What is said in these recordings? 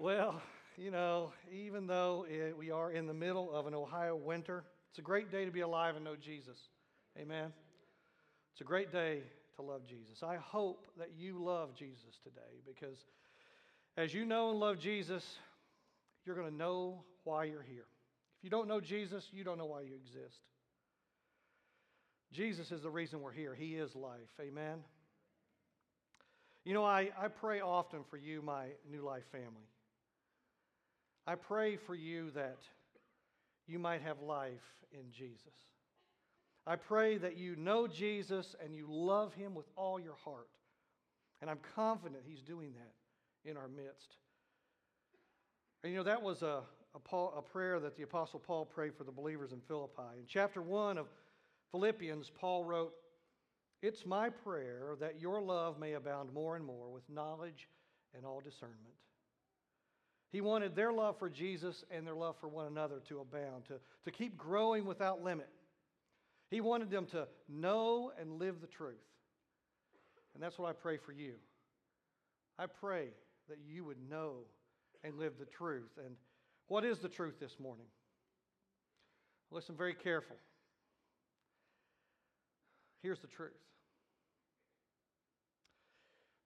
Well, you know, even though it, we are in the middle of an Ohio winter, it's a great day to be alive and know Jesus. Amen. It's a great day to love Jesus. I hope that you love Jesus today because as you know and love Jesus, you're going to know why you're here. If you don't know Jesus, you don't know why you exist. Jesus is the reason we're here. He is life. Amen. You know, I, I pray often for you, my New Life family. I pray for you that you might have life in Jesus. I pray that you know Jesus and you love him with all your heart. And I'm confident he's doing that in our midst. And you know, that was a, a, Paul, a prayer that the Apostle Paul prayed for the believers in Philippi. In chapter 1 of Philippians, Paul wrote, It's my prayer that your love may abound more and more with knowledge and all discernment he wanted their love for Jesus and their love for one another to abound, to, to keep growing without limit. He wanted them to know and live the truth. And that's what I pray for you. I pray that you would know and live the truth. And what is the truth this morning? Listen very careful. Here's the truth.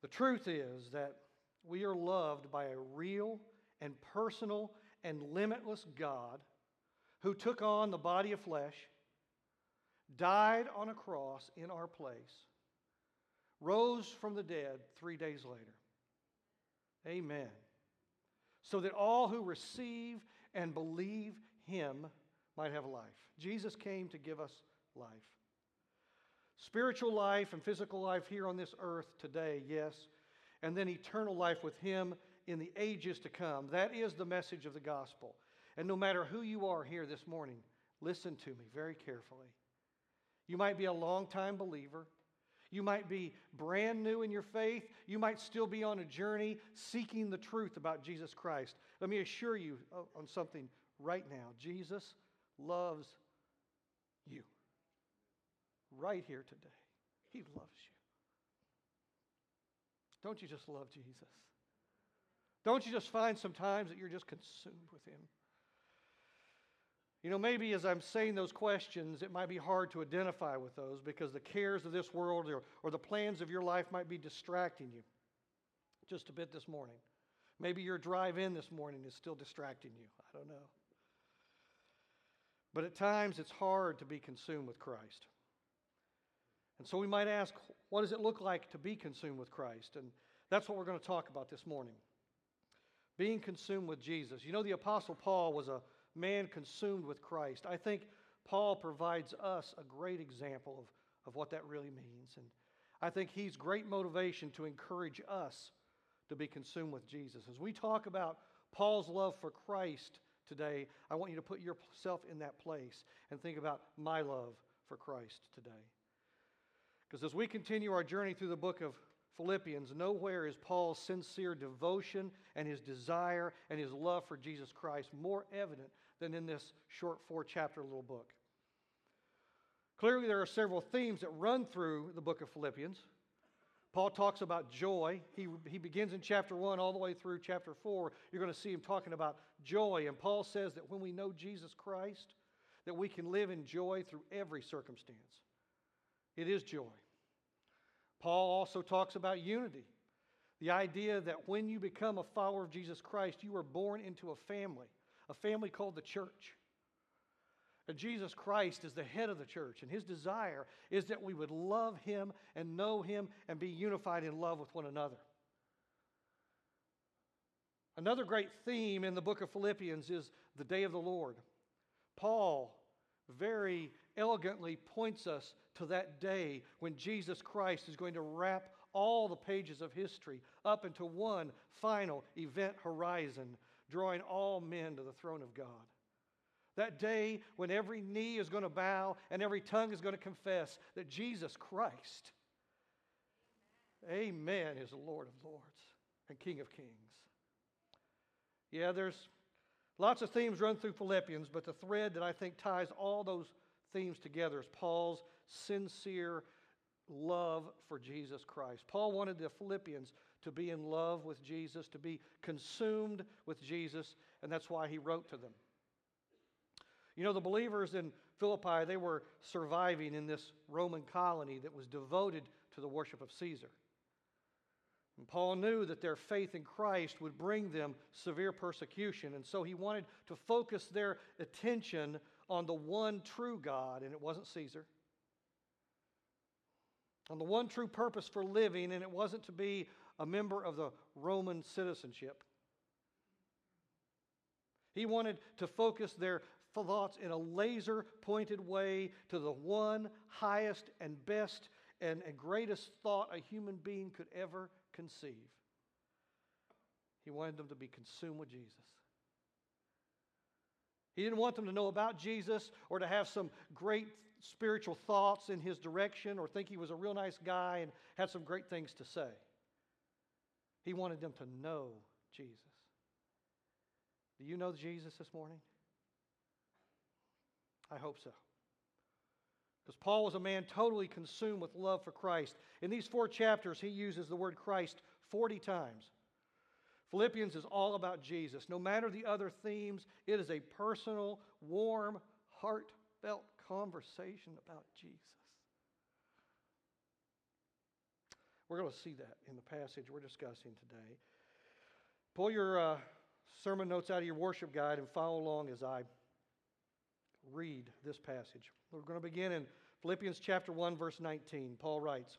The truth is that we are loved by a real and personal and limitless God who took on the body of flesh, died on a cross in our place, rose from the dead three days later. Amen. So that all who receive and believe him might have life. Jesus came to give us life. Spiritual life and physical life here on this earth today, yes, and then eternal life with him in the ages to come. That is the message of the gospel. And no matter who you are here this morning, listen to me very carefully. You might be a long-time believer. You might be brand new in your faith. You might still be on a journey seeking the truth about Jesus Christ. Let me assure you on something right now Jesus loves you. Right here today. He loves you. Don't you just love Jesus? Don't you just find sometimes that you're just consumed with Him? You know, maybe as I'm saying those questions, it might be hard to identify with those because the cares of this world or, or the plans of your life might be distracting you just a bit this morning. Maybe your drive in this morning is still distracting you. I don't know. But at times it's hard to be consumed with Christ. And so we might ask, what does it look like to be consumed with Christ? And that's what we're going to talk about this morning being consumed with Jesus. You know, the Apostle Paul was a man consumed with Christ. I think Paul provides us a great example of, of what that really means. And I think he's great motivation to encourage us to be consumed with Jesus. As we talk about Paul's love for Christ today, I want you to put yourself in that place and think about my love for Christ today. Because as we continue our journey through the book of Philippians, nowhere is Paul's sincere devotion and his desire and his love for Jesus Christ more evident than in this short four chapter little book. Clearly, there are several themes that run through the book of Philippians. Paul talks about joy. He, he begins in chapter 1 all the way through chapter 4. You're going to see him talking about joy. And Paul says that when we know Jesus Christ, that we can live in joy through every circumstance. It is joy. Paul also talks about unity the idea that when you become a follower of Jesus Christ, you are born into a family, a family called the church. And Jesus Christ is the head of the church, and his desire is that we would love him and know him and be unified in love with one another. Another great theme in the book of Philippians is the day of the Lord. Paul very elegantly points us to that day when Jesus Christ is going to wrap all the pages of history up into one final event horizon, drawing all men to the throne of God. That day when every knee is going to bow and every tongue is going to confess that Jesus Christ, Amen, is the Lord of Lords and King of Kings. Yeah, there's Lots of themes run through Philippians, but the thread that I think ties all those themes together is Paul's sincere love for Jesus Christ. Paul wanted the Philippians to be in love with Jesus, to be consumed with Jesus, and that's why he wrote to them. You know, the believers in Philippi, they were surviving in this Roman colony that was devoted to the worship of Caesar. And Paul knew that their faith in Christ would bring them severe persecution, and so he wanted to focus their attention on the one true God, and it wasn't Caesar. On the one true purpose for living, and it wasn't to be a member of the Roman citizenship. He wanted to focus their thoughts in a laser pointed way to the one highest and best and, and greatest thought a human being could ever conceive. He wanted them to be consumed with Jesus. He didn't want them to know about Jesus or to have some great spiritual thoughts in his direction or think he was a real nice guy and had some great things to say. He wanted them to know Jesus. Do you know Jesus this morning? I hope so. Because Paul was a man totally consumed with love for Christ. In these four chapters, he uses the word Christ 40 times. Philippians is all about Jesus. No matter the other themes, it is a personal, warm, heartfelt conversation about Jesus. We're going to see that in the passage we're discussing today. Pull your uh, sermon notes out of your worship guide and follow along as I read this passage. We're going to begin in Philippians chapter 1 verse 19. Paul writes,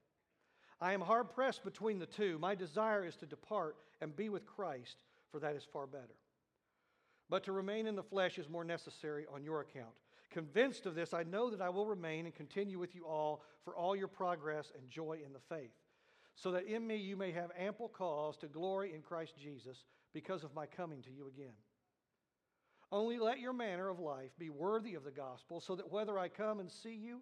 I am hard pressed between the two. My desire is to depart and be with Christ, for that is far better. But to remain in the flesh is more necessary on your account. Convinced of this, I know that I will remain and continue with you all for all your progress and joy in the faith, so that in me you may have ample cause to glory in Christ Jesus because of my coming to you again. Only let your manner of life be worthy of the gospel, so that whether I come and see you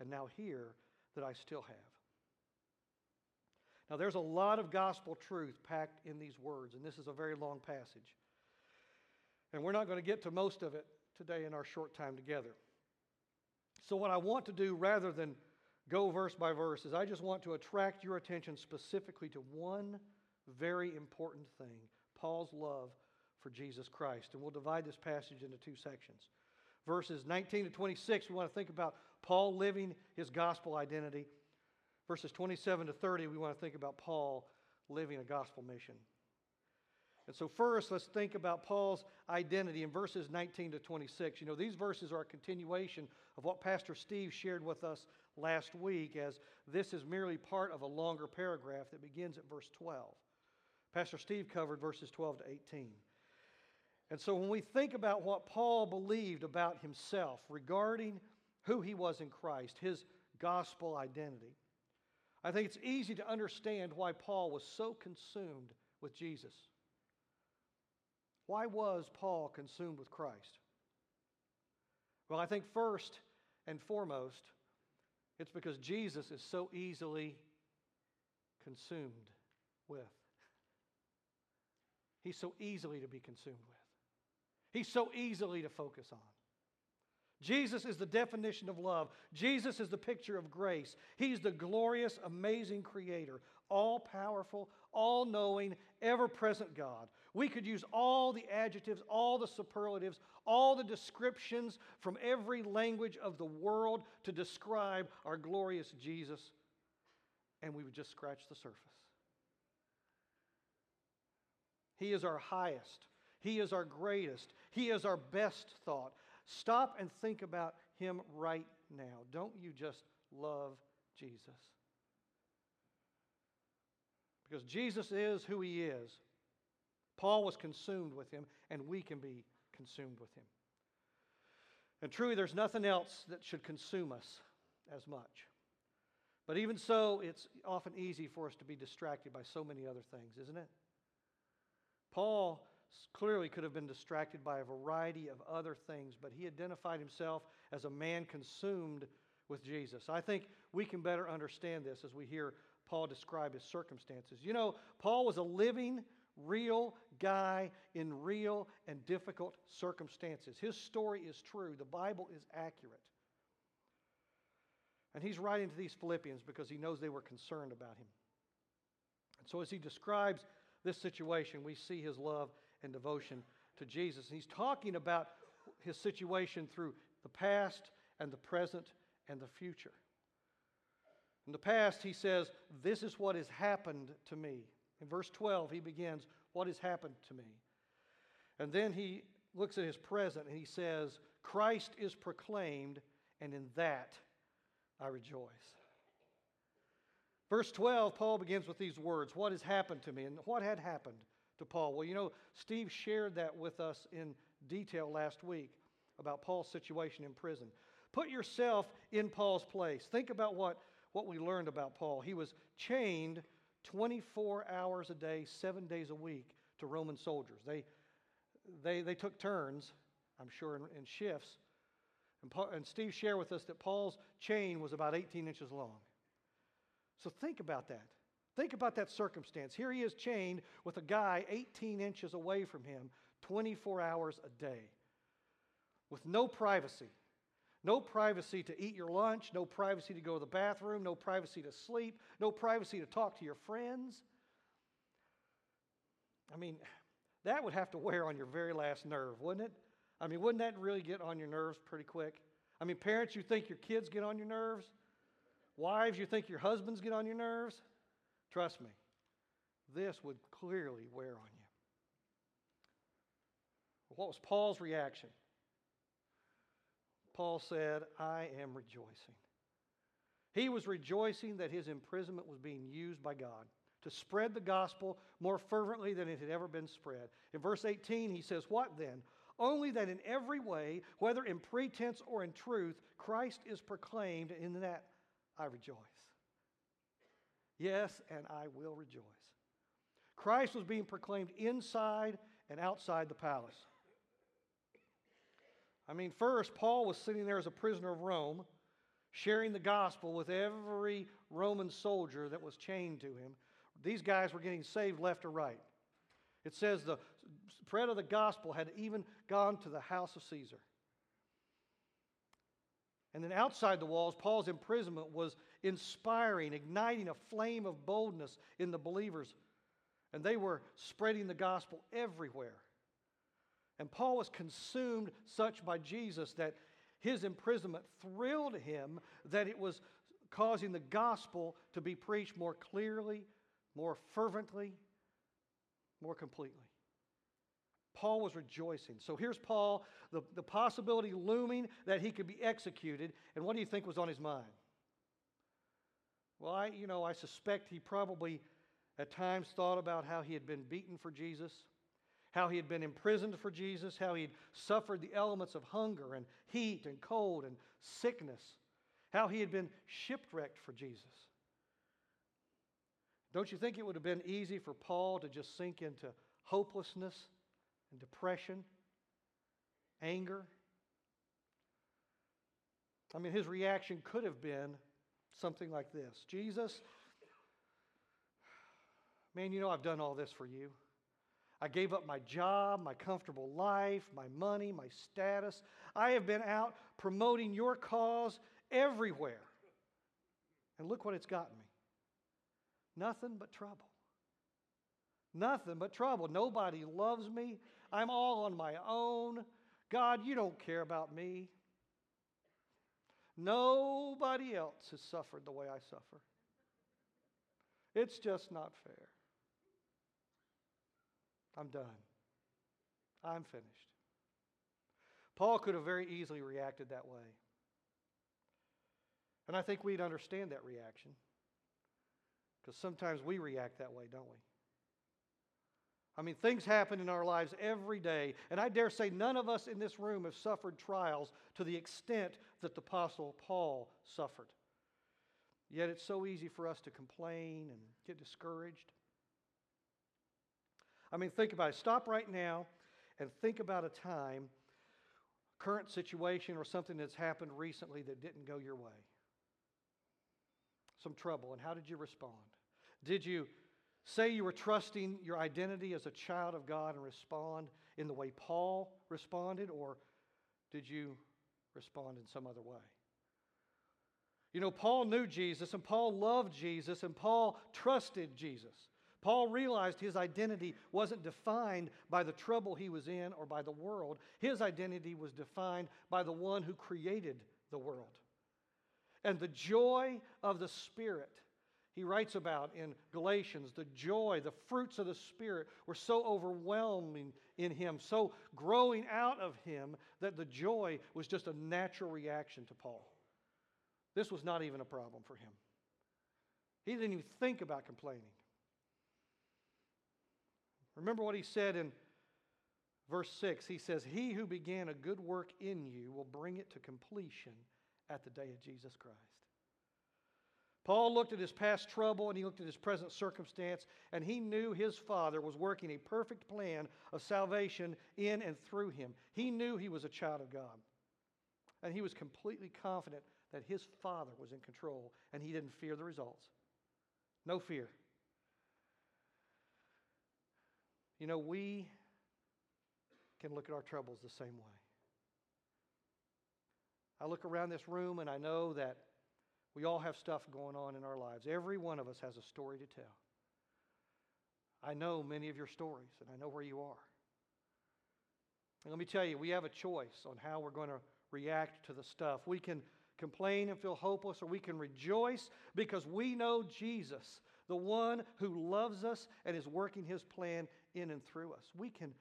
and now hear that I still have. Now, there's a lot of gospel truth packed in these words, and this is a very long passage. And we're not going to get to most of it today in our short time together. So, what I want to do rather than go verse by verse is I just want to attract your attention specifically to one very important thing Paul's love for Jesus Christ. And we'll divide this passage into two sections verses 19 to 26, we want to think about Paul living his gospel identity. Verses 27 to 30, we want to think about Paul living a gospel mission. And so, first, let's think about Paul's identity in verses 19 to 26. You know, these verses are a continuation of what Pastor Steve shared with us last week, as this is merely part of a longer paragraph that begins at verse 12. Pastor Steve covered verses 12 to 18. And so when we think about what Paul believed about himself regarding who he was in Christ, his gospel identity, I think it's easy to understand why Paul was so consumed with Jesus. Why was Paul consumed with Christ? Well, I think first and foremost, it's because Jesus is so easily consumed with. He's so easily to be consumed with. He's so easily to focus on. Jesus is the definition of love. Jesus is the picture of grace. He's the glorious, amazing creator, all powerful, all knowing, ever present God. We could use all the adjectives, all the superlatives, all the descriptions from every language of the world to describe our glorious Jesus, and we would just scratch the surface. He is our highest. He is our greatest. He is our best thought. Stop and think about Him right now. Don't you just love Jesus? Because Jesus is who He is. Paul was consumed with Him, and we can be consumed with Him. And truly, there's nothing else that should consume us as much. But even so, it's often easy for us to be distracted by so many other things, isn't it? Paul clearly could have been distracted by a variety of other things, but he identified himself as a man consumed with Jesus. I think we can better understand this as we hear Paul describe his circumstances. You know, Paul was a living, real guy in real and difficult circumstances. His story is true, the Bible is accurate. And he's writing to these Philippians because he knows they were concerned about him. And so, as he describes this situation, we see his love and devotion to Jesus. And he's talking about his situation through the past and the present and the future. In the past, he says, This is what has happened to me. In verse 12, he begins, What has happened to me? And then he looks at his present and he says, Christ is proclaimed, and in that I rejoice. Verse 12, Paul begins with these words What has happened to me? And what had happened to Paul? Well, you know, Steve shared that with us in detail last week about Paul's situation in prison. Put yourself in Paul's place. Think about what, what we learned about Paul. He was chained 24 hours a day, seven days a week to Roman soldiers. They, they, they took turns, I'm sure, in, in shifts and, Paul, and Steve shared with us that Paul's chain was about 18 inches long. So think about that. Think about that circumstance. Here he is chained with a guy 18 inches away from him 24 hours a day with no privacy. No privacy to eat your lunch, no privacy to go to the bathroom, no privacy to sleep, no privacy to talk to your friends. I mean, that would have to wear on your very last nerve, wouldn't it? I mean, wouldn't that really get on your nerves pretty quick? I mean, parents, you think your kids get on your nerves? Wives, you think your husbands get on your nerves? Trust me, this would clearly wear on you. What was Paul's reaction? Paul said, I am rejoicing. He was rejoicing that his imprisonment was being used by God to spread the gospel more fervently than it had ever been spread. In verse 18, he says, What then? only that in every way, whether in pretense or in truth, Christ is proclaimed, in that I rejoice. Yes, and I will rejoice. Christ was being proclaimed inside and outside the palace. I mean, first, Paul was sitting there as a prisoner of Rome, sharing the gospel with every Roman soldier that was chained to him. These guys were getting saved left or right. It says the spread of the gospel had even gone to the house of Caesar. And then outside the walls, Paul's imprisonment was inspiring, igniting a flame of boldness in the believers. And they were spreading the gospel everywhere. And Paul was consumed such by Jesus that his imprisonment thrilled him that it was causing the gospel to be preached more clearly, more fervently, more completely. Paul was rejoicing. So here's Paul, the, the possibility looming that he could be executed. And what do you think was on his mind? Well, I, you know, I suspect he probably at times thought about how he had been beaten for Jesus, how he had been imprisoned for Jesus, how he had suffered the elements of hunger and heat and cold and sickness, how he had been shipwrecked for Jesus. Don't you think it would have been easy for Paul to just sink into hopelessness and depression, anger. I mean, his reaction could have been something like this Jesus, man, you know I've done all this for you. I gave up my job, my comfortable life, my money, my status. I have been out promoting your cause everywhere. And look what it's gotten me nothing but trouble. Nothing but trouble. Nobody loves me. I'm all on my own. God, you don't care about me. Nobody else has suffered the way I suffer. It's just not fair. I'm done. I'm finished. Paul could have very easily reacted that way. And I think we'd understand that reaction because sometimes we react that way, don't we? I mean, things happen in our lives every day, and I dare say none of us in this room have suffered trials to the extent that the Apostle Paul suffered. Yet it's so easy for us to complain and get discouraged. I mean, think about it. Stop right now and think about a time, current situation, or something that's happened recently that didn't go your way. Some trouble, and how did you respond? Did you say you were trusting your identity as a child of God and respond in the way Paul responded, or did you respond in some other way? You know, Paul knew Jesus and Paul loved Jesus and Paul trusted Jesus. Paul realized his identity wasn't defined by the trouble he was in or by the world. His identity was defined by the one who created the world. And the joy of the Spirit, he writes about in Galatians, the joy, the fruits of the Spirit were so overwhelming in him, so growing out of him, that the joy was just a natural reaction to Paul. This was not even a problem for him. He didn't even think about complaining. Remember what he said in verse 6. He says, He who began a good work in you will bring it to completion at the day of Jesus Christ. Paul looked at his past trouble and he looked at his present circumstance, and he knew his Father was working a perfect plan of salvation in and through him. He knew he was a child of God. And he was completely confident that his Father was in control, and he didn't fear the results. No fear. You know, we can look at our troubles the same way. I look around this room and I know that we all have stuff going on in our lives. Every one of us has a story to tell. I know many of your stories and I know where you are. And let me tell you, we have a choice on how we're going to react to the stuff. We can complain and feel hopeless, or we can rejoice because we know Jesus, the one who loves us and is working his plan in and through us. We can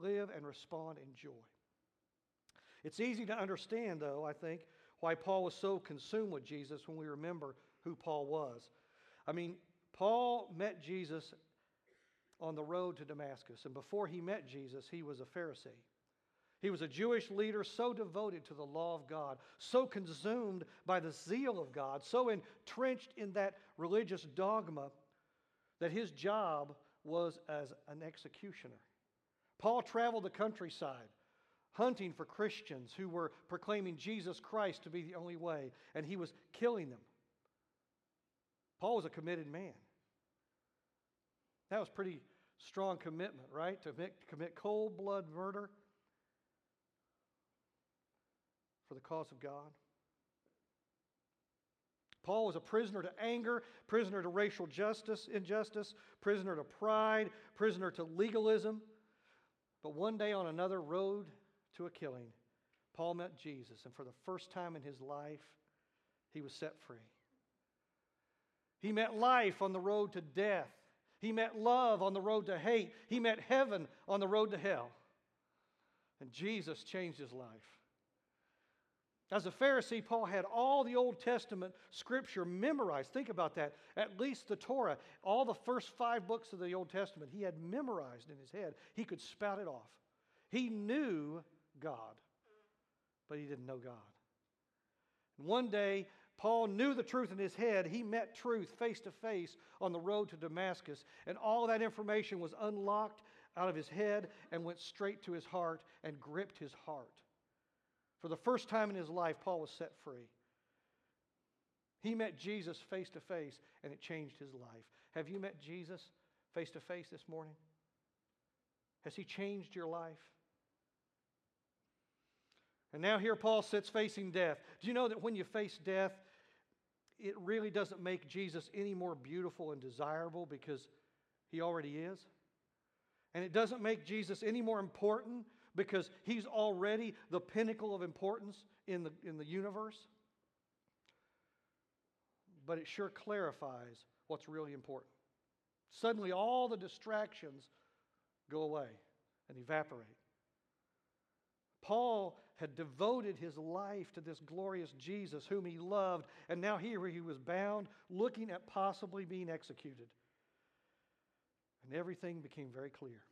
live and respond in joy. It's easy to understand, though, I think, why Paul was so consumed with Jesus when we remember who Paul was. I mean, Paul met Jesus on the road to Damascus, and before he met Jesus, he was a Pharisee. He was a Jewish leader so devoted to the law of God, so consumed by the zeal of God, so entrenched in that religious dogma that his job was as an executioner. Paul traveled the countryside hunting for Christians who were proclaiming Jesus Christ to be the only way, and he was killing them. Paul was a committed man. That was pretty strong commitment, right? To commit cold blood murder for the cause of God. Paul was a prisoner to anger, prisoner to racial justice, injustice, prisoner to pride, prisoner to legalism. But one day on another road to a killing, Paul met Jesus, and for the first time in his life, he was set free. He met life on the road to death. He met love on the road to hate. He met heaven on the road to hell. And Jesus changed his life. As a Pharisee, Paul had all the Old Testament scripture memorized. Think about that. At least the Torah, all the first five books of the Old Testament, he had memorized in his head. He could spout it off. He knew God, but he didn't know God. And one day, Paul knew the truth in his head. He met truth face to face on the road to Damascus, and all that information was unlocked out of his head and went straight to his heart and gripped his heart. For the first time in his life, Paul was set free. He met Jesus face to face, and it changed his life. Have you met Jesus face to face this morning? Has he changed your life? And now here Paul sits facing death. Do you know that when you face death, it really doesn't make Jesus any more beautiful and desirable because he already is? And it doesn't make Jesus any more important because he's already the pinnacle of importance in the, in the universe. But it sure clarifies what's really important. Suddenly, all the distractions go away and evaporate. Paul had devoted his life to this glorious Jesus whom he loved, and now here he was bound, looking at possibly being executed. And everything became very clear.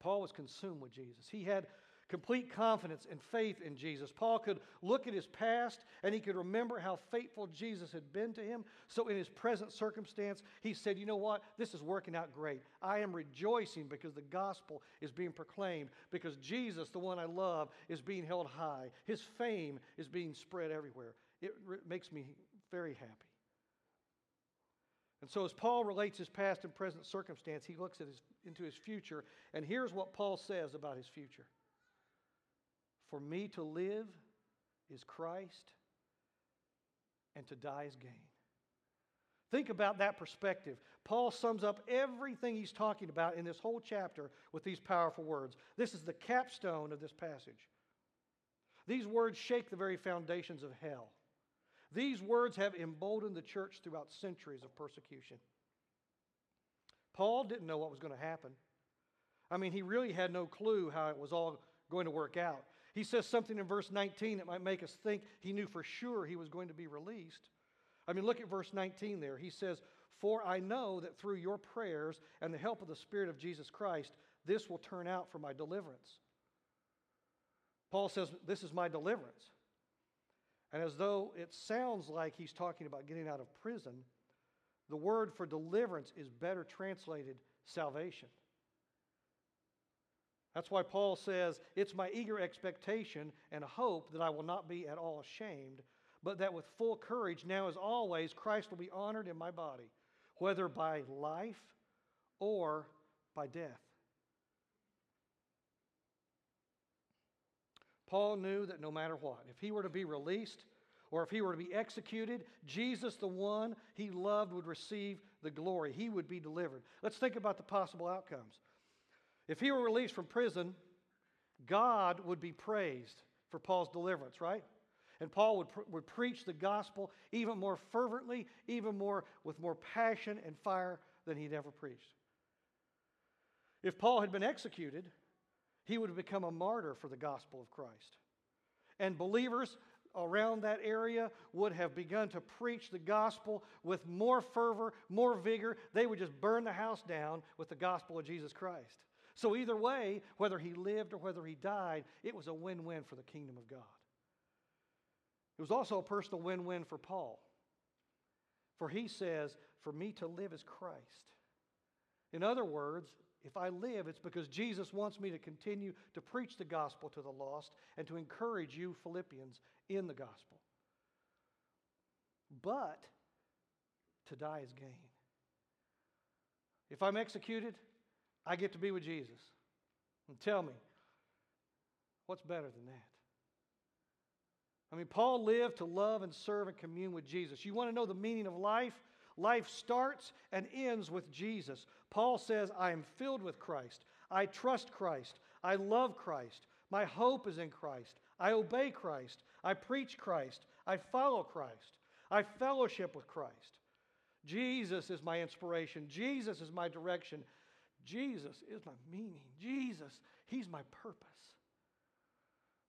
Paul was consumed with Jesus. He had complete confidence and faith in Jesus. Paul could look at his past and he could remember how faithful Jesus had been to him. So, in his present circumstance, he said, You know what? This is working out great. I am rejoicing because the gospel is being proclaimed, because Jesus, the one I love, is being held high. His fame is being spread everywhere. It re- makes me very happy. And so, as Paul relates his past and present circumstance, he looks at his, into his future, and here's what Paul says about his future. For me to live is Christ, and to die is gain. Think about that perspective. Paul sums up everything he's talking about in this whole chapter with these powerful words. This is the capstone of this passage. These words shake the very foundations of hell. These words have emboldened the church throughout centuries of persecution. Paul didn't know what was going to happen. I mean, he really had no clue how it was all going to work out. He says something in verse 19 that might make us think he knew for sure he was going to be released. I mean, look at verse 19 there. He says, For I know that through your prayers and the help of the Spirit of Jesus Christ, this will turn out for my deliverance. Paul says, This is my deliverance. And as though it sounds like he's talking about getting out of prison, the word for deliverance is better translated salvation. That's why Paul says, It's my eager expectation and hope that I will not be at all ashamed, but that with full courage, now as always, Christ will be honored in my body, whether by life or by death. Paul knew that no matter what, if he were to be released or if he were to be executed, Jesus, the one he loved, would receive the glory. He would be delivered. Let's think about the possible outcomes. If he were released from prison, God would be praised for Paul's deliverance, right? And Paul would, would preach the gospel even more fervently, even more with more passion and fire than he'd ever preached. If Paul had been executed, he would have become a martyr for the gospel of Christ. And believers around that area would have begun to preach the gospel with more fervor, more vigor. They would just burn the house down with the gospel of Jesus Christ. So, either way, whether he lived or whether he died, it was a win win for the kingdom of God. It was also a personal win win for Paul. For he says, For me to live is Christ. In other words, if I live, it's because Jesus wants me to continue to preach the gospel to the lost and to encourage you, Philippians, in the gospel. But to die is gain. If I'm executed, I get to be with Jesus. And tell me, what's better than that? I mean, Paul lived to love and serve and commune with Jesus. You want to know the meaning of life? Life starts and ends with Jesus. Paul says, I am filled with Christ. I trust Christ. I love Christ. My hope is in Christ. I obey Christ. I preach Christ. I follow Christ. I fellowship with Christ. Jesus is my inspiration. Jesus is my direction. Jesus is my meaning. Jesus, He's my purpose.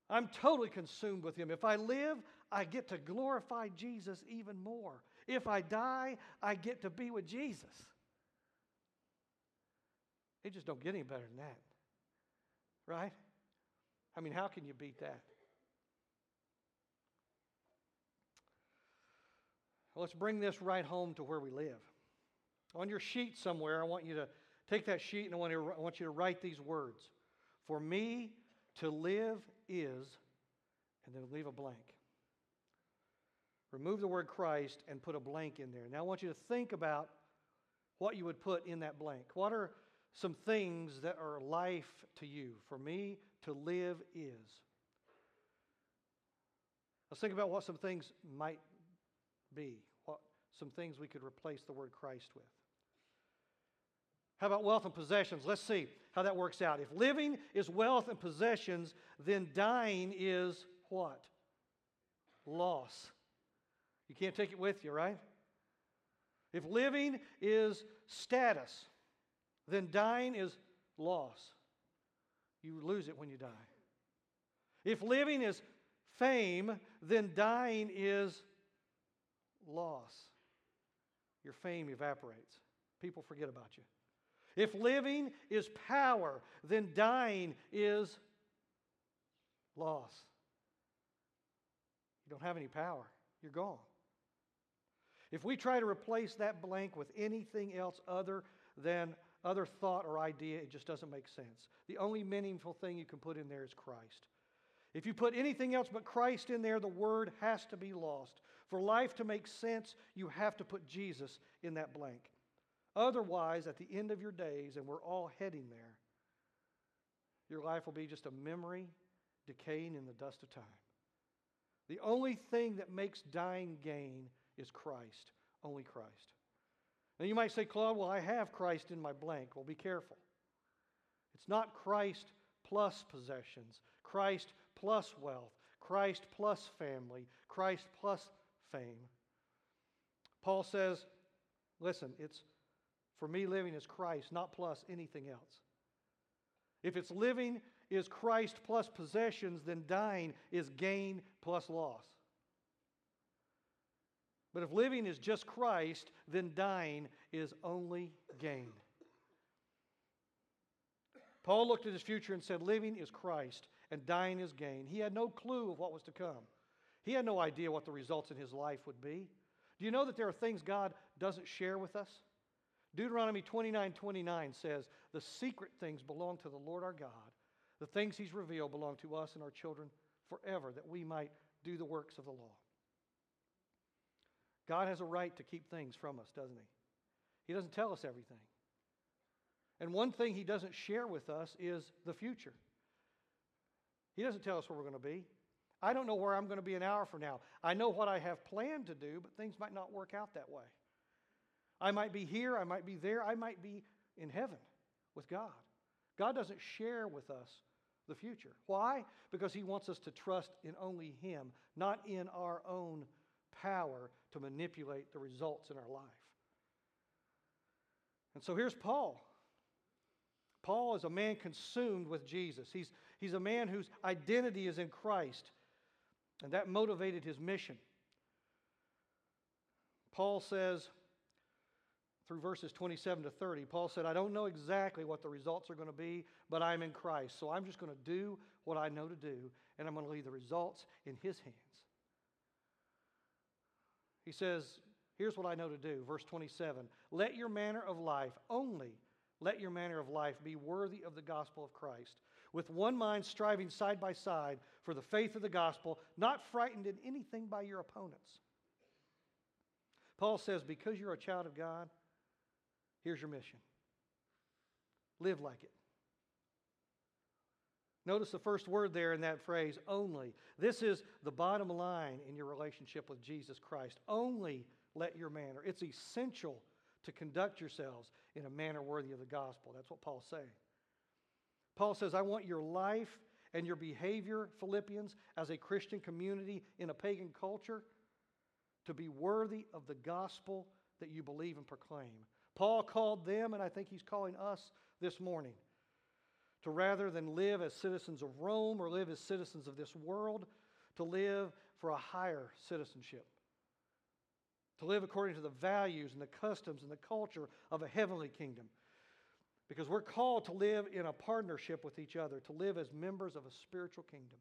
I'm totally consumed with Him. If I live, I get to glorify Jesus even more. If I die, I get to be with Jesus. It just don't get any better than that. Right? I mean, how can you beat that? let's bring this right home to where we live. On your sheet somewhere, I want you to Take that sheet and I want, to, I want you to write these words. For me to live is, and then leave a blank. Remove the word Christ and put a blank in there. Now I want you to think about what you would put in that blank. What are some things that are life to you? For me to live is. Let's think about what some things might be, what some things we could replace the word Christ with. How about wealth and possessions? Let's see how that works out. If living is wealth and possessions, then dying is what? Loss. You can't take it with you, right? If living is status, then dying is loss. You lose it when you die. If living is fame, then dying is loss. Your fame evaporates. People forget about you. If living is power, then dying is loss. You don't have any power, you're gone. If we try to replace that blank with anything else other than other thought or idea, it just doesn't make sense. The only meaningful thing you can put in there is Christ. If you put anything else but Christ in there, the word has to be lost. For life to make sense, you have to put Jesus in that blank. Otherwise, at the end of your days, and we're all heading there, your life will be just a memory decaying in the dust of time. The only thing that makes dying gain is Christ, only Christ. Now you might say, Claude, well, I have Christ in my blank. Well, be careful. It's not Christ plus possessions, Christ plus wealth, Christ plus family, Christ plus fame. Paul says, listen, it's for me living is Christ, not plus anything else. If it's living is Christ plus possessions, then dying is gain plus loss. But if living is just Christ, then dying is only gain. Paul looked at his future and said, Living is Christ and dying is gain. He had no clue of what was to come. He had no idea what the results in his life would be. Do you know that there are things God doesn't share with us? Deuteronomy 29 29 says, The secret things belong to the Lord our God. The things He's revealed belong to us and our children forever, that we might do the works of the law. God has a right to keep things from us, doesn't He? He doesn't tell us everything. And one thing He doesn't share with us is the future. He doesn't tell us where we're going to be. I don't know where I'm going to be an hour from now. I know what I have planned to do, but things might not work out that way. I might be here, I might be there, I might be in heaven with God. God doesn't share with us the future. Why? Because He wants us to trust in only Him, not in our own power to manipulate the results in our life. And so here's Paul. Paul is a man consumed with Jesus. He's, he's a man whose identity is in Christ, and that motivated his mission. Paul says, through verses 27 to 30, Paul said, I don't know exactly what the results are going to be, but I'm in Christ. So I'm just going to do what I know to do, and I'm going to leave the results in his hands. He says, Here's what I know to do. Verse 27 Let your manner of life, only let your manner of life be worthy of the gospel of Christ, with one mind striving side by side for the faith of the gospel, not frightened in anything by your opponents. Paul says, Because you're a child of God, Here's your mission live like it. Notice the first word there in that phrase, only. This is the bottom line in your relationship with Jesus Christ. Only let your manner. It's essential to conduct yourselves in a manner worthy of the gospel. That's what Paul's saying. Paul says, I want your life and your behavior, Philippians, as a Christian community in a pagan culture, to be worthy of the gospel that you believe and proclaim. Paul called them, and I think he's calling us this morning, to rather than live as citizens of Rome or live as citizens of this world, to live for a higher citizenship. To live according to the values and the customs and the culture of a heavenly kingdom. Because we're called to live in a partnership with each other, to live as members of a spiritual kingdom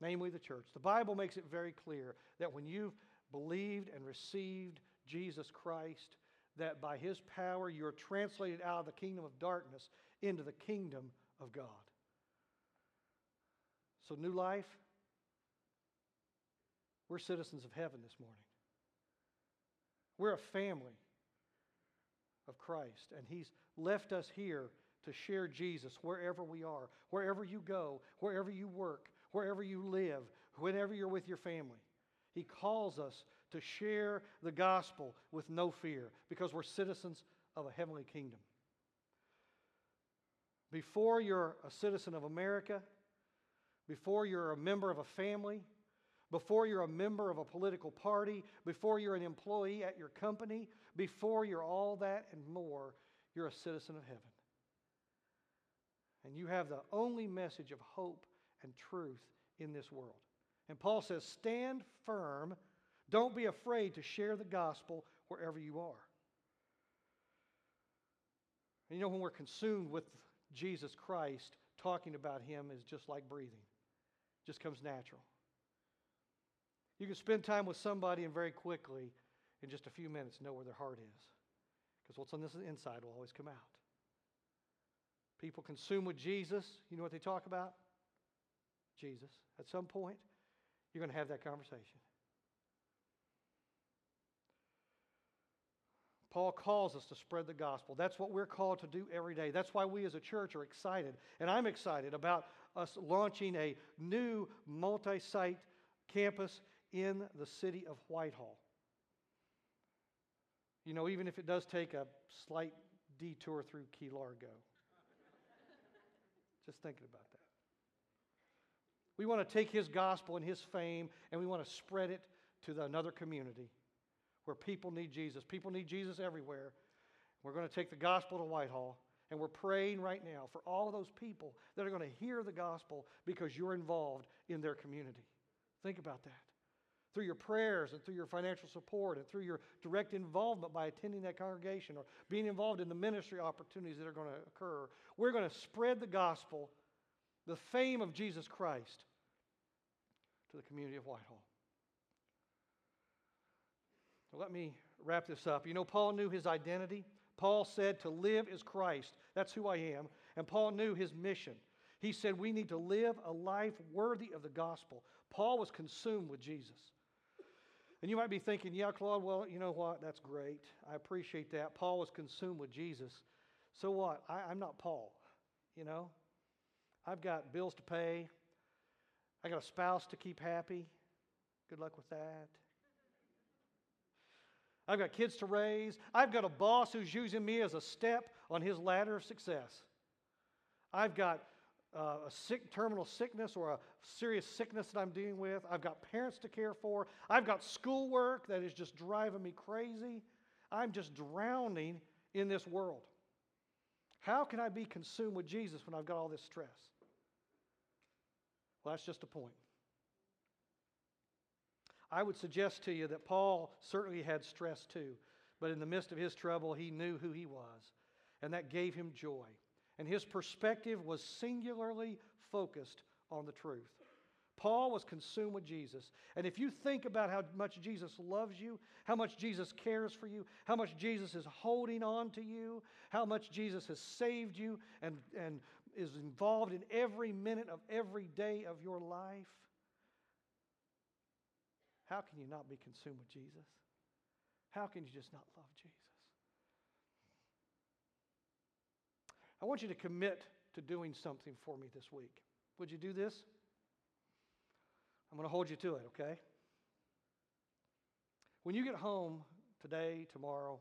namely the church. The Bible makes it very clear that when you've believed and received Jesus Christ, that by his power you're translated out of the kingdom of darkness into the kingdom of God. So, new life, we're citizens of heaven this morning. We're a family of Christ, and he's left us here to share Jesus wherever we are, wherever you go, wherever you work, wherever you live, whenever you're with your family. He calls us to share the gospel with no fear because we're citizens of a heavenly kingdom. Before you're a citizen of America, before you're a member of a family, before you're a member of a political party, before you're an employee at your company, before you're all that and more, you're a citizen of heaven. And you have the only message of hope and truth in this world. And Paul says, Stand firm. Don't be afraid to share the gospel wherever you are. And you know, when we're consumed with Jesus Christ, talking about him is just like breathing, it just comes natural. You can spend time with somebody and very quickly, in just a few minutes, know where their heart is. Because what's on this inside will always come out. People consumed with Jesus, you know what they talk about? Jesus. At some point, you're going to have that conversation. Paul calls us to spread the gospel. That's what we're called to do every day. That's why we as a church are excited. And I'm excited about us launching a new multi site campus in the city of Whitehall. You know, even if it does take a slight detour through Key Largo. Just thinking about that. We want to take his gospel and his fame and we want to spread it to the, another community where people need Jesus. People need Jesus everywhere. We're going to take the gospel to Whitehall and we're praying right now for all of those people that are going to hear the gospel because you're involved in their community. Think about that through your prayers and through your financial support and through your direct involvement by attending that congregation or being involved in the ministry opportunities that are going to occur, we're going to spread the gospel, the fame of Jesus Christ, to the community of Whitehall. Let me wrap this up. You know, Paul knew his identity. Paul said, To live is Christ. That's who I am. And Paul knew his mission. He said, We need to live a life worthy of the gospel. Paul was consumed with Jesus. And you might be thinking, yeah, Claude, well, you know what? That's great. I appreciate that. Paul was consumed with Jesus. So what? I, am not Paul, you know? I've got bills to pay. I got a spouse to keep happy. Good luck with that. I've got kids to raise. I've got a boss who's using me as a step on his ladder of success. I've got uh, a sick terminal sickness or a serious sickness that I'm dealing with. I've got parents to care for. I've got schoolwork that is just driving me crazy. I'm just drowning in this world. How can I be consumed with Jesus when I've got all this stress? Well, that's just a point. I would suggest to you that Paul certainly had stress too, but in the midst of his trouble, he knew who he was, and that gave him joy and his perspective was singularly focused on the truth. Paul was consumed with Jesus. And if you think about how much Jesus loves you, how much Jesus cares for you, how much Jesus is holding on to you, how much Jesus has saved you and, and is involved in every minute of every day of your life, how can you not be consumed with Jesus? How can you just not love Jesus? I want you to commit to doing something for me this week. Would you do this? I'm going to hold you to it, okay? When you get home today, tomorrow,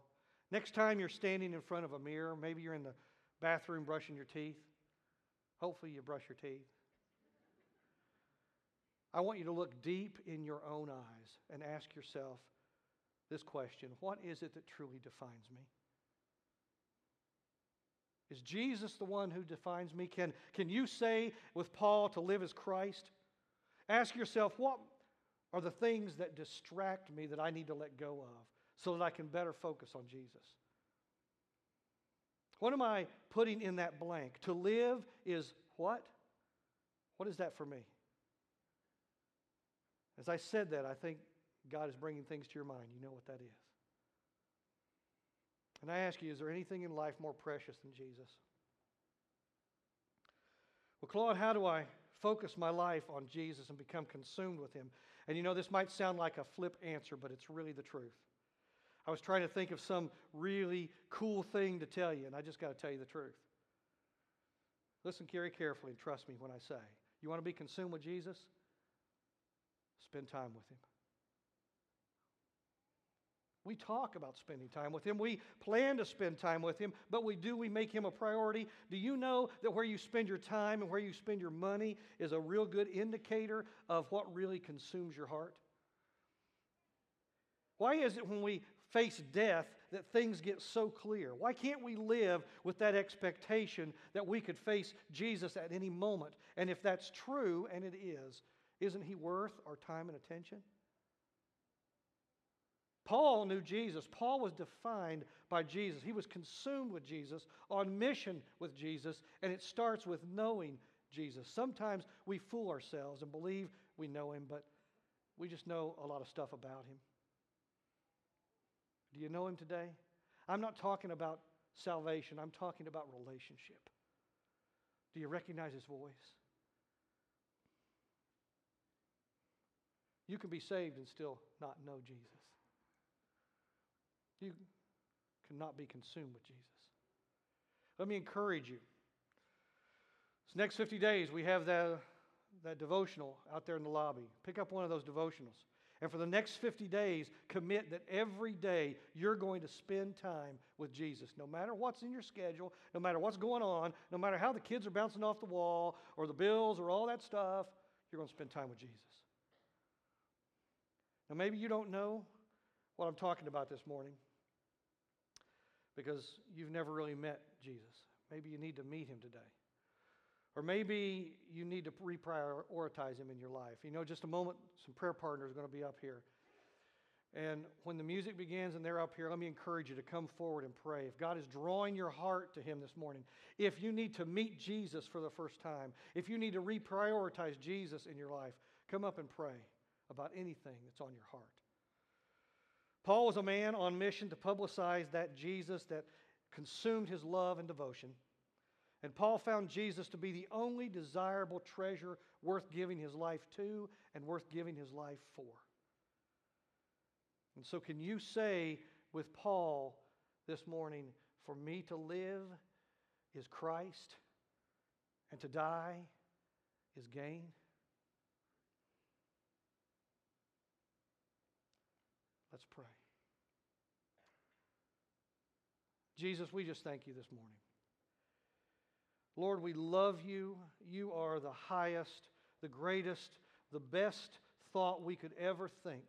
next time you're standing in front of a mirror, maybe you're in the bathroom brushing your teeth. Hopefully, you brush your teeth. I want you to look deep in your own eyes and ask yourself this question What is it that truly defines me? Is Jesus the one who defines me? Can, can you say with Paul to live as Christ? Ask yourself, what are the things that distract me that I need to let go of so that I can better focus on Jesus? What am I putting in that blank? To live is what? What is that for me? As I said that, I think God is bringing things to your mind. You know what that is. And I ask you, is there anything in life more precious than Jesus? Well, Claude, how do I focus my life on Jesus and become consumed with him? And you know, this might sound like a flip answer, but it's really the truth. I was trying to think of some really cool thing to tell you, and I just got to tell you the truth. Listen very carefully and trust me when I say. You want to be consumed with Jesus? Spend time with him. We talk about spending time with Him. We plan to spend time with Him, but we do, we make Him a priority. Do you know that where you spend your time and where you spend your money is a real good indicator of what really consumes your heart? Why is it when we face death that things get so clear? Why can't we live with that expectation that we could face Jesus at any moment? And if that's true, and it is, isn't He worth our time and attention? Paul knew Jesus. Paul was defined by Jesus. He was consumed with Jesus, on mission with Jesus, and it starts with knowing Jesus. Sometimes we fool ourselves and believe we know him, but we just know a lot of stuff about him. Do you know him today? I'm not talking about salvation, I'm talking about relationship. Do you recognize his voice? You can be saved and still not know Jesus. You cannot be consumed with Jesus. Let me encourage you. This next 50 days, we have that, that devotional out there in the lobby. Pick up one of those devotionals. And for the next 50 days, commit that every day you're going to spend time with Jesus. No matter what's in your schedule, no matter what's going on, no matter how the kids are bouncing off the wall or the bills or all that stuff, you're going to spend time with Jesus. Now, maybe you don't know what I'm talking about this morning because you've never really met Jesus. Maybe you need to meet him today. Or maybe you need to reprioritize him in your life. You know, just a moment, some prayer partners are going to be up here. And when the music begins and they're up here, let me encourage you to come forward and pray. If God is drawing your heart to Him this morning, if you need to meet Jesus for the first time, if you need to reprioritize Jesus in your life, come up and pray about anything that's on your heart. Paul was a man on mission to publicize that Jesus that consumed his love and devotion. And Paul found Jesus to be the only desirable treasure worth giving his life to and worth giving his life for. And so, can you say with Paul this morning, for me to live is Christ, and to die is gain? Let's pray. Jesus, we just thank you this morning. Lord, we love you. You are the highest, the greatest, the best thought we could ever think.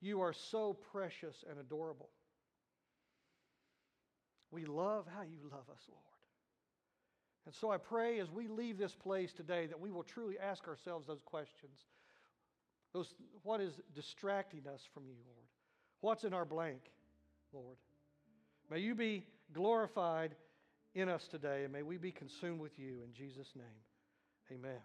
You are so precious and adorable. We love how you love us, Lord. And so I pray as we leave this place today that we will truly ask ourselves those questions. Those, what is distracting us from you, Lord? What's in our blank, Lord? May you be glorified in us today, and may we be consumed with you. In Jesus' name, amen.